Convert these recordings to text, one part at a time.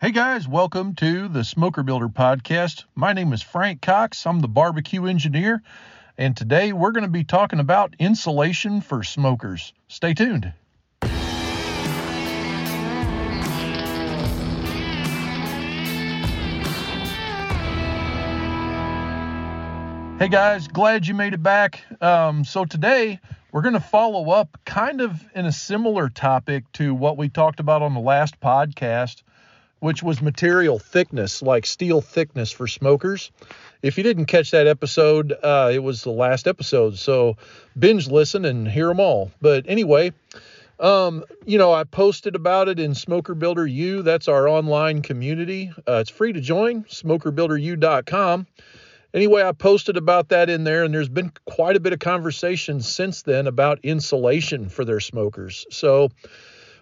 Hey guys, welcome to the Smoker Builder Podcast. My name is Frank Cox. I'm the barbecue engineer, and today we're going to be talking about insulation for smokers. Stay tuned. Hey guys, glad you made it back. Um, so today we're going to follow up kind of in a similar topic to what we talked about on the last podcast, which was material thickness, like steel thickness for smokers. If you didn't catch that episode, uh, it was the last episode. So binge listen and hear them all. But anyway, um, you know, I posted about it in Smoker Builder U. That's our online community. Uh, it's free to join, smokerbuilderu.com anyway, I posted about that in there, and there's been quite a bit of conversation since then about insulation for their smokers. So,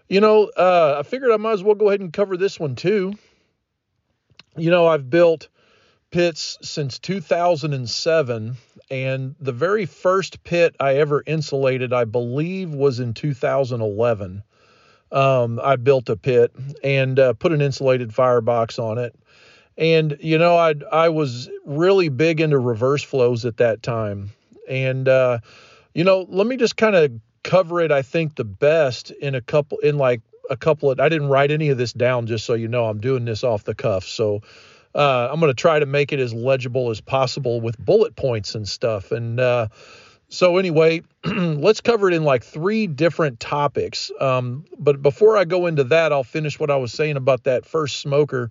you know, uh, I figured I might as well go ahead and cover this one too. You know, I've built pits since 2007, and the very first pit I ever insulated, I believe, was in 2011. Um, I built a pit and uh, put an insulated firebox on it and you know, I I was really big into reverse flows at that time, and uh, you know, let me just kind of cover it. I think the best in a couple in like a couple of. I didn't write any of this down, just so you know, I'm doing this off the cuff. So. Uh, I'm going to try to make it as legible as possible with bullet points and stuff. And uh, so, anyway, let's cover it in like three different topics. Um, but before I go into that, I'll finish what I was saying about that first smoker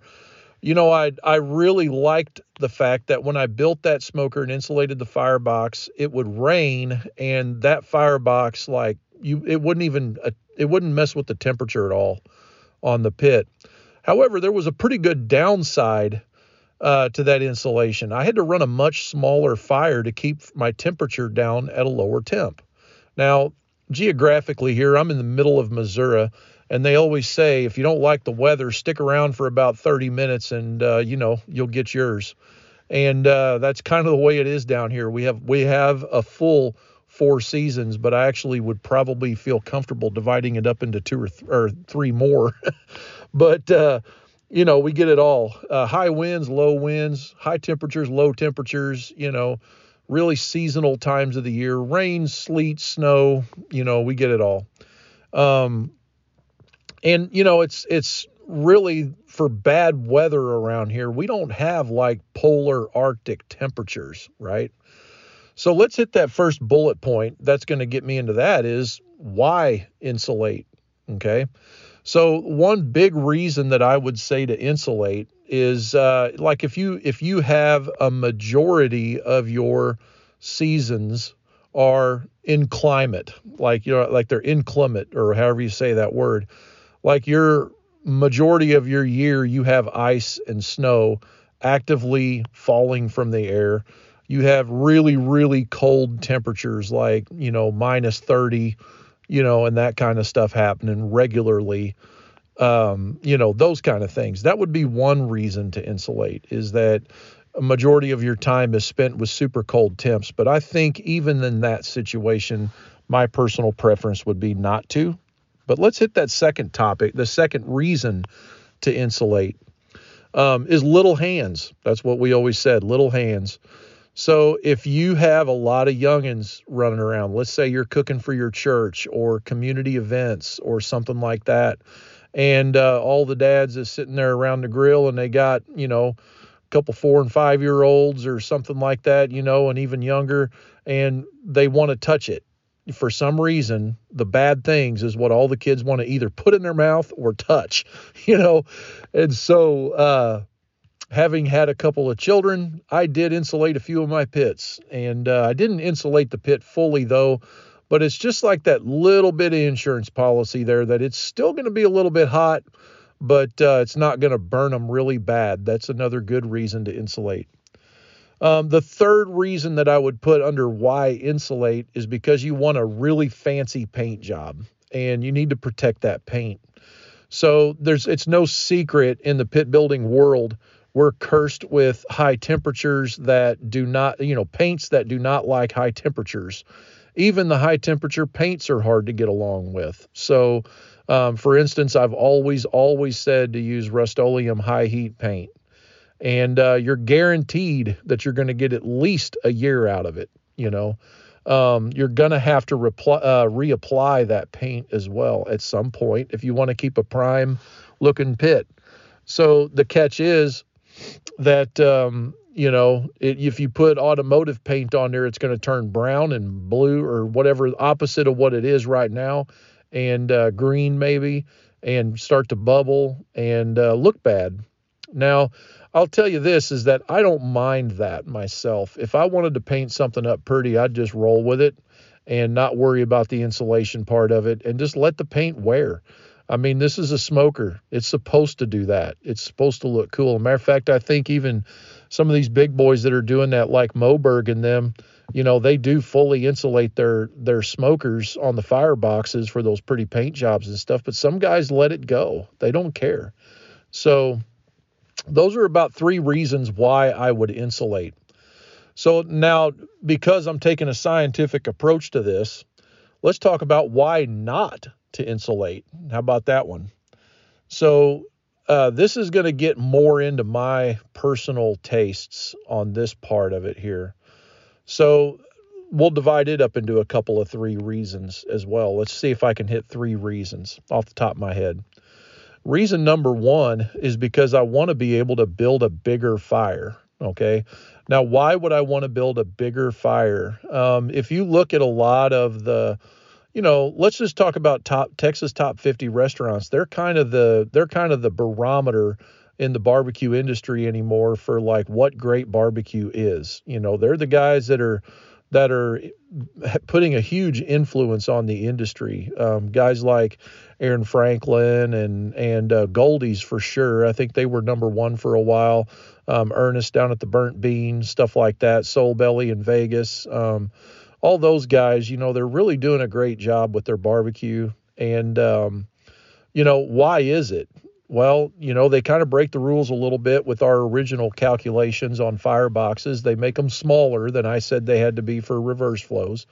you know, I I really liked the fact that when I built that smoker and insulated the firebox, it would rain and that firebox like you it wouldn't even uh, it wouldn't mess with the temperature at all on the pit. However, there was a pretty good downside uh, to that insulation. I had to run a much smaller fire to keep my temperature down at a lower temp. Now, geographically here, I'm in the middle of Missouri and they always say if you don't like the weather stick around for about 30 minutes and uh, you know you'll get yours. And uh, that's kind of the way it is down here. We have we have a full four seasons but i actually would probably feel comfortable dividing it up into two or, th- or three more. But uh, you know we get it all. Uh, high winds low winds high temperatures low temperatures you know really seasonal times of the year. Rain sleet snow you know we get it all. Um, and you know it's it's really for bad weather around here we don't have like polar arctic temperatures right? So let's hit that first bullet point that's going to get me into that is why insulate okay? So one big reason that i would say to insulate is uh, like if you if you have a majority of your seasons are in climate like you know like they're inclement or however you say that word like your majority of your year you have ice and snow actively falling from the air. You have really really cold temperatures like you know minus 30 you know and that kind of stuff happening regularly. Um, you know those kind of things. That would be one reason to insulate is that a majority of your time is spent with super cold temps. But i think even in that situation my personal preference would be not to but let's hit that second topic. The second reason to insulate um, is little hands. That's what we always said little hands. So if you have a lot of youngins running around, let's say you're cooking for your church or community events or something like that, and uh, all the dads is sitting there around the grill and they got, you know, a couple four and five year olds or something like that, you know, and even younger, and they want to touch it for some reason, the bad things is what all the kids want to either put in their mouth or touch, you know. And so, uh, having had a couple of children, I did insulate a few of my pits, and uh, I didn't insulate the pit fully though. But it's just like that little bit of insurance policy there that it's still going to be a little bit hot, but uh, it's not going to burn them really bad. That's another good reason to insulate. Um, the third reason that I would put under why insulate is because you want a really fancy paint job and you need to protect that paint. So there's it's no secret in the pit building world we're cursed with high temperatures that do not, you know, paints that do not like high temperatures. Even the high temperature paints are hard to get along with. So Um, for instance, I've always, always said to use Rust-Oleum high heat paint. And uh, you're guaranteed that you're going to get at least a year out of it. You know, um, you're going to have to uh, reapply that paint as well at some point if you want to keep a prime looking pit. So the catch is that um, you know it, if you put automotive paint on there, it's going to turn brown and blue or whatever opposite of what it is right now, and uh, green maybe, and start to bubble and uh, look bad. Now, I'll tell you this is that I don't mind that myself. If I wanted to paint something up pretty, I'd just roll with it and not worry about the insulation part of it and just let the paint wear. I mean, this is a smoker. It's supposed to do that. It's supposed to look cool. matter of fact, I think even some of these big boys that are doing that, like Moberg and them, you know, they do fully insulate their their smokers on the fireboxes for those pretty paint jobs and stuff. But some guys let it go. They don't care. So those are about three reasons why I would insulate. So now, because I'm taking a scientific approach to this, let's talk about why not to insulate. How about that one? So, uh, this is going to get more into my personal tastes on this part of it here. So, we'll divide it up into a couple of three reasons as well. Let's see if I can hit three reasons off the top of my head. Reason number one is because I want to be able to build a bigger fire. Okay. Now, why would I want to build a bigger fire? Um, if you look at a lot of the, you know, let's just talk about top Texas top 50 restaurants. They're kind of the they're kind of the barometer in the barbecue industry anymore for like what great barbecue is. You know, they're the guys that are that are putting a huge influence on the industry. Um, guys like Aaron Franklin and and uh, Goldee's for sure. I think they were number one for a while. Um, Ernest down at the Burnt Bean, stuff like that. Soul Belly in Vegas. Um, all those guys, you know, they're really doing a great job with their barbecue. And um, you know, why is it? Well, you know, they kind of break the rules a little bit with our original calculations on fireboxes. They make them smaller than I said they had to be for reverse flows,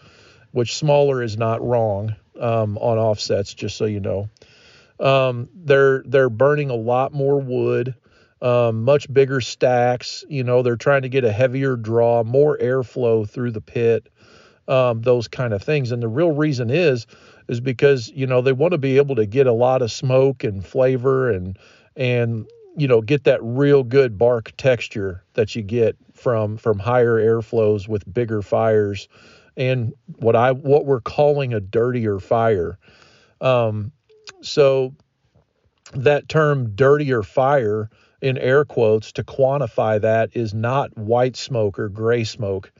which smaller is not wrong um, on offsets, just so you know. Um, they're they're burning a lot more wood, um, much bigger stacks. You know, they're trying to get a heavier draw, more airflow through the pit, um, those kind of things. And the real reason is is because you know they want to be able to get a lot of smoke and flavor and and you know get that real good bark texture that you get from from higher airflows with bigger fires and what I what we're calling a dirtier fire. Um, so that term dirtier fire in air quotes to quantify that is not white smoke or gray smoke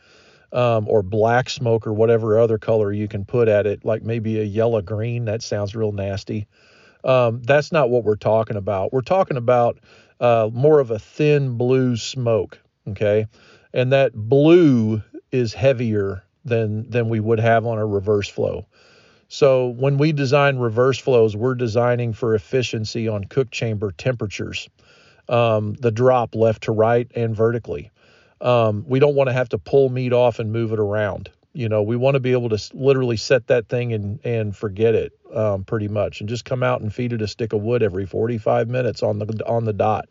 um, or black smoke or whatever other color you can put at it, like maybe a yellow green. That sounds real nasty. Um, that's not what we're talking about. We're talking about uh, more of a thin blue smoke. Okay. And that blue is heavier than than we would have on a reverse flow. So when we design reverse flows, we're designing for efficiency on cook chamber temperatures, um, the drop left to right and vertically. Um, we don't want to have to pull meat off and move it around. You know, we want to be able to literally set that thing and and forget it um, pretty much, and just come out and feed it a stick of wood every 45 minutes on the on the dot.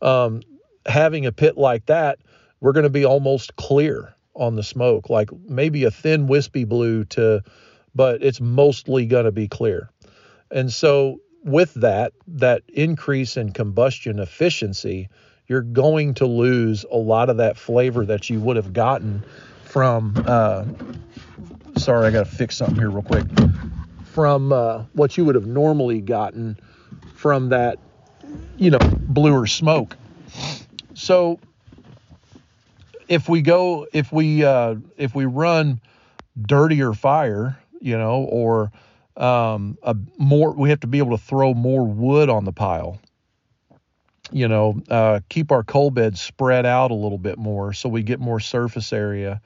Um, having a pit like that, we're going to be almost clear on the smoke, like maybe a thin wispy blue to, but it's mostly going to be clear. And so with that, that increase in combustion efficiency you're going to lose a lot of that flavor that you would have gotten from. Uh, sorry, I got to fix something here real quick. From uh, what you would have normally gotten from that, you know, bluer smoke. So if we go, if we uh, if we run dirtier fire, you know, or um, a more, we have to be able to throw more wood on the pile you know, uh, keep our coal beds spread out a little bit more so we get more surface area.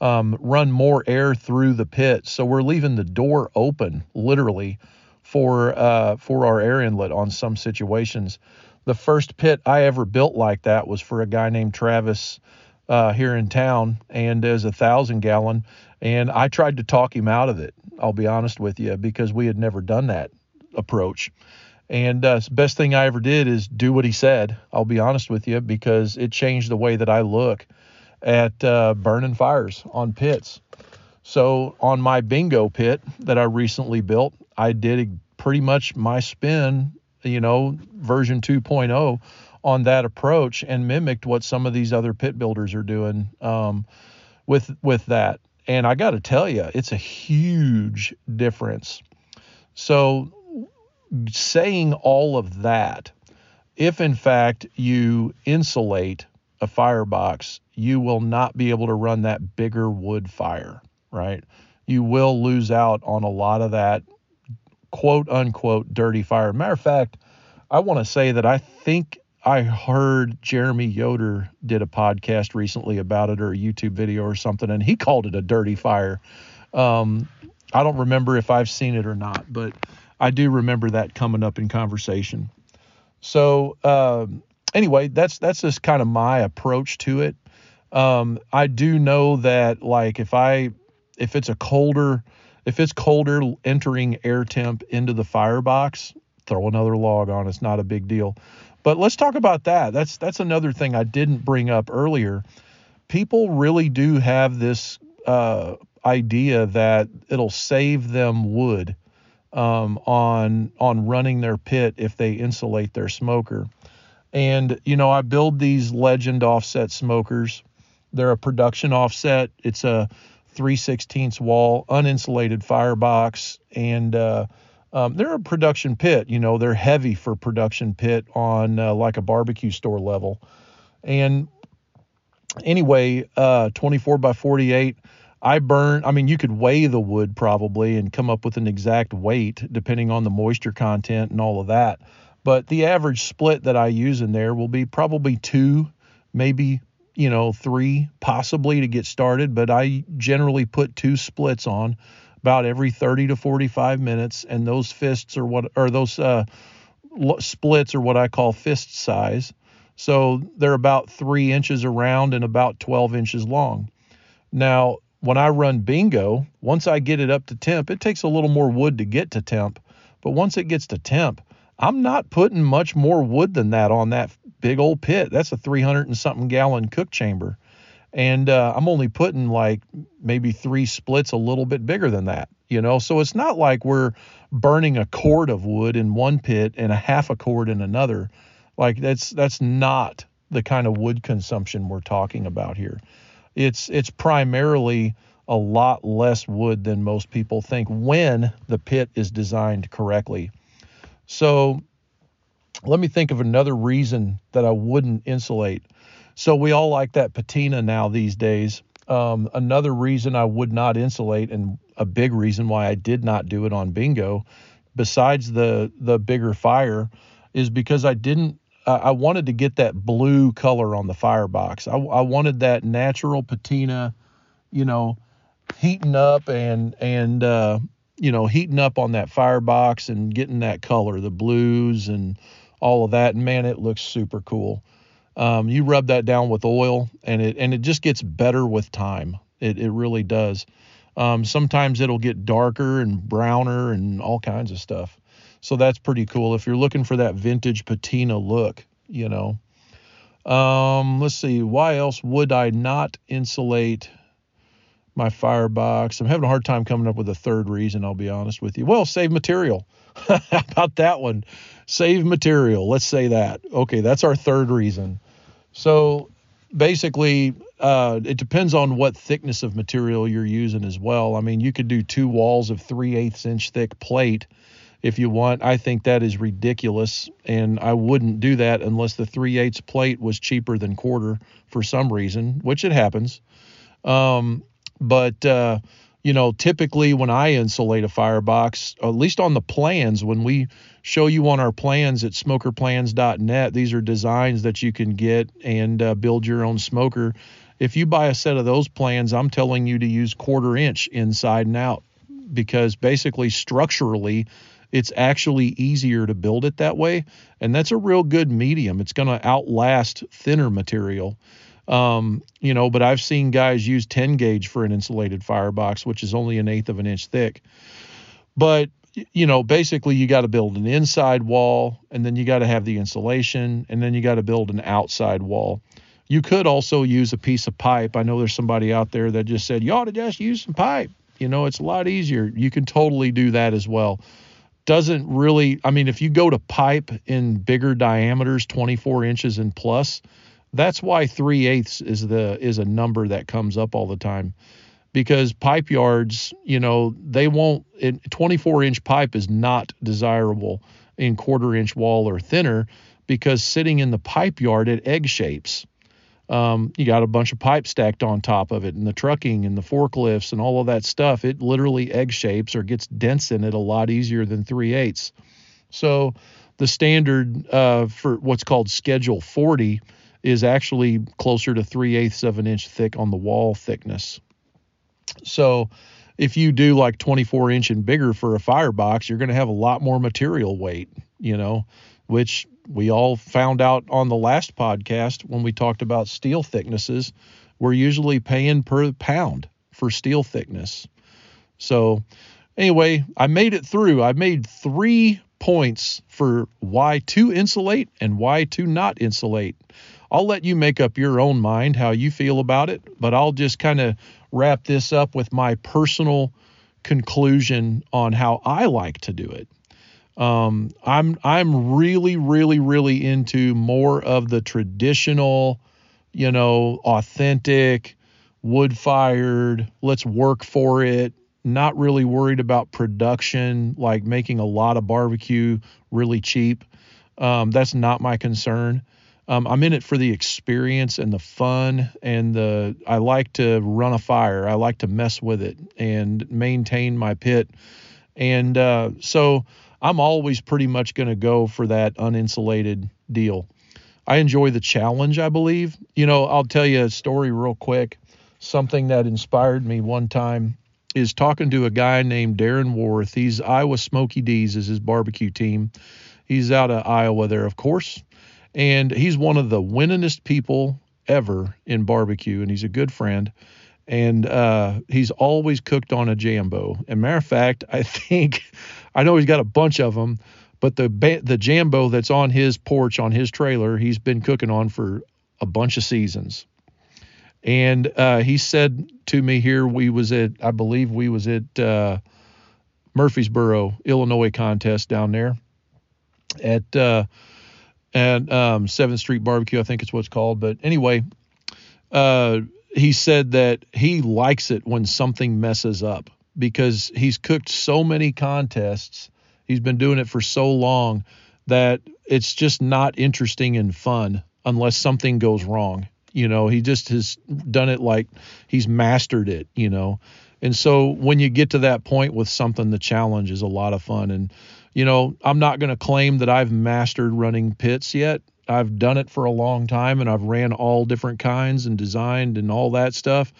Um, run more air through the pit, so we're leaving the door open, literally, for uh, for our air inlet on some situations. The first pit I ever built like that was for a guy named Travis uh, here in town, and as a thousand gallon, and I tried to talk him out of it. I'll be honest with you because we had never done that approach. And uh, best thing I ever did is do what he said. I'll be honest with you because it changed the way that I look at uh, burning fires on pits. So on my bingo pit that I recently built, I did pretty much my spin, you know, version 2.0 on that approach and mimicked what some of these other pit builders are doing um, with with that. And I got to tell you, it's a huge difference. So saying all of that, if in fact you insulate a firebox, you will not be able to run that bigger wood fire, right? You will lose out on a lot of that quote unquote dirty fire. Matter of fact, I want to say that I think I heard Jeremy Yoder did a podcast recently about it or a YouTube video or something, and he called it a dirty fire. Um, I don't remember if I've seen it or not, but I do remember that coming up in conversation. So um, anyway, that's that's just kind of my approach to it. Um, I do know that like if I if it's a colder if it's colder entering air temp into the firebox, throw another log on. It's not a big deal. But let's talk about that. That's that's another thing I didn't bring up earlier. People really do have this uh, idea that it'll save them wood um, on on running their pit if they insulate their smoker. And you know, I build these Legend offset smokers. They're a production offset. It's a 3 16 wall, uninsulated firebox, and uh, um, they're a production pit. You know, they're heavy for production pit on uh, like a barbecue store level. And anyway, uh, 24 by 48. I burn, I mean, you could weigh the wood probably and come up with an exact weight depending on the moisture content and all of that. But the average split that I use in there will be probably two, maybe, you know, three possibly to get started. But I generally put two splits on about every 30 to 45 minutes, and those fists are what or those uh, splits are what I call fist size. So they're about three inches around and about 12 inches long. Now, when I run bingo, once I get it up to temp, it takes a little more wood to get to temp. But once it gets to temp, I'm not putting much more wood than that on that big old pit. That's a 300 and something gallon cook chamber and uh, I'm only putting like maybe three splits a little bit bigger than that, you know. So it's not like we're burning a cord of wood in one pit and a half a cord in another. Like that's that's not the kind of wood consumption we're talking about here. It's it's primarily a lot less wood than most people think when the pit is designed correctly. So let me think of another reason that I wouldn't insulate so we all like that patina now these days. Um, another reason I would not insulate, and a big reason why I did not do it on bingo, besides the the bigger fire, is because I didn't. Uh, I wanted to get that blue color on the firebox. I, I wanted that natural patina, you know, heating up and and uh, you know heating up on that firebox and getting that color, the blues and all of that. And man, it looks super cool. Um, you rub that down with oil, and it and it just gets better with time. It it really does. Um, sometimes it'll get darker and browner and all kinds of stuff. So that's pretty cool if you're looking for that vintage patina look, you know. Um, let's see, why else would I not insulate my firebox? I'm having a hard time coming up with a third reason, I'll be honest with you. Well, save material. About that one? Save material. Let's say that. Okay, that's our third reason. So basically, uh, it depends on what thickness of material you're using as well. I mean, you could do two walls of 3 eighths inch thick plate if you want. I think that is ridiculous, and I wouldn't do that unless the 3 eighths plate was cheaper than quarter for some reason, which it happens. Um, but uh, you know, typically when I insulate a firebox, at least on the plans, when we show you on our plans at smokerplans.net, these are designs that you can get and uh, build your own smoker. If you buy a set of those plans, I'm telling you to use quarter inch inside and out because basically structurally, it's actually easier to build it that way. And that's a real good medium. It's going to outlast thinner material. Um, you know, but I've seen guys use 10 gauge for an insulated firebox, which is only an eighth of an inch thick. But you know, basically you got to build an inside wall and then you got to have the insulation and then you got to build an outside wall. You could also use a piece of pipe. I know there's somebody out there that just said, you ought to just use some pipe. You know, it's a lot easier. You can totally do that as well. Doesn't really, I mean, if you go to pipe in bigger diameters, 24 inches and plus, that's why 3 eighths is the is a number that comes up all the time because pipe yards, you know, they won't. 24 inch pipe is not desirable in quarter inch wall or thinner because sitting in the pipe yard it egg shapes. Um, you got a bunch of pipe stacked on top of it, and the trucking and the forklifts and all of that stuff. It literally egg shapes or gets dense in it a lot easier than 3 eighths. So the standard uh, for what's called Schedule 40 is actually closer to 3 eighths of an inch thick on the wall thickness. So if you do like 24 inch and bigger for a firebox, you're going to have a lot more material weight, you know, which we all found out on the last podcast when we talked about steel thicknesses. We're usually paying per pound for steel thickness. So, anyway, I made it through. I made three points for why to insulate and why to not insulate. I'll let you make up your own mind how you feel about it, but I'll just kind of wrap this up with my personal conclusion on how I like to do it. Um, I'm I'm really really really into more of the traditional, you know, authentic, wood fired. Let's work for it. Not really worried about production, like making a lot of barbecue really cheap. Um, that's not my concern. Um, I'm in it for the experience and the fun and the I like to run a fire. I like to mess with it and maintain my pit. And uh, so I'm always pretty much going to go for that uninsulated deal. I enjoy the challenge, I believe. You know, I'll tell you a story real quick. Something that inspired me one time is talking to a guy named Darren Warth. He's Iowa Smokey D's is his barbecue team. He's out of Iowa there, of course and he's one of the winningest people ever in barbecue, and he's a good friend. And uh, he's always cooked on a jambo. And matter of fact, I think I know he's got a bunch of them, but the the jambo that's on his porch on his trailer, he's been cooking on for a bunch of seasons. And uh, he said to me here, we was at, I believe we was at uh, Murphysboro, Illinois contest down there at uh, and um, Seventh Street Barbecue, I think it's what's called. But anyway, uh, he said that he likes it when something messes up because he's cooked so many contests. He's been doing it for so long that it's just not interesting and fun unless something goes wrong. You know, he just has done it like he's mastered it, you know. And so when you get to that point with something, the challenge is a lot of fun. And you know, I'm not going to claim that I've mastered running pits yet. I've done it for a long time and I've ran all different kinds and designed and all that stuff.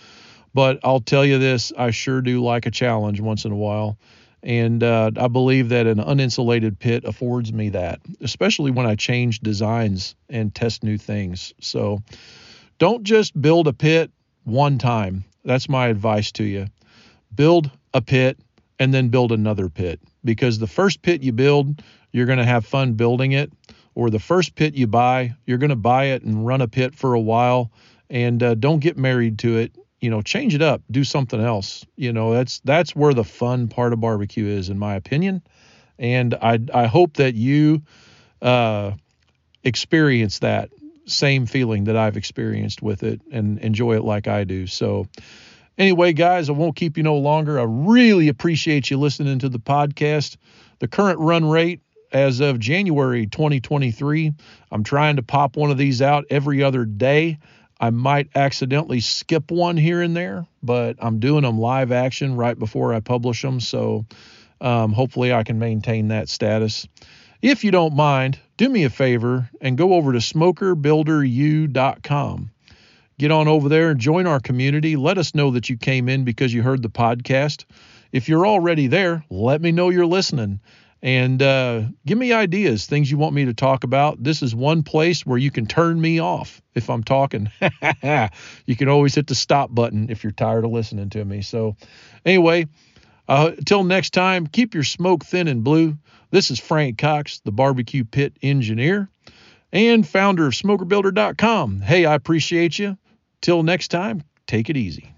But I'll tell you this, I sure do like a challenge once in a while. And uh, I believe that an uninsulated pit affords me that, especially when I change designs and test new things. So don't just build a pit one time. That's my advice to you. Build a pit and then build another pit because the first pit you build, you're going to have fun building it, or the first pit you buy, you're going to buy it and run a pit for a while, and uh, don't get married to it. You know, change it up, do something else. You know, that's that's where the fun part of barbecue is, in my opinion. And I I hope that you uh, experience that same feeling that I've experienced with it and enjoy it like I do. So Anyway, guys, I won't keep you no longer. I really appreciate you listening to the podcast. The current run rate as of January 2023, I'm trying to pop one of these out every other day. I might accidentally skip one here and there, but I'm doing them live action right before I publish them. So um, hopefully I can maintain that status. If you don't mind, do me a favor and go over to smokerbuilderu.com get on over there and join our community. Let us know that you came in because you heard the podcast. If you're already there, let me know you're listening and uh, give me ideas, things you want me to talk about. This is one place where you can turn me off if I'm talking. you can always hit the stop button if you're tired of listening to me. So, anyway, Uh, until next time, keep your smoke thin and blue. This is Frank Cox, the barbecue pit engineer and founder of smokerbuilder.com. Hey, I appreciate you. Till next time, take it easy.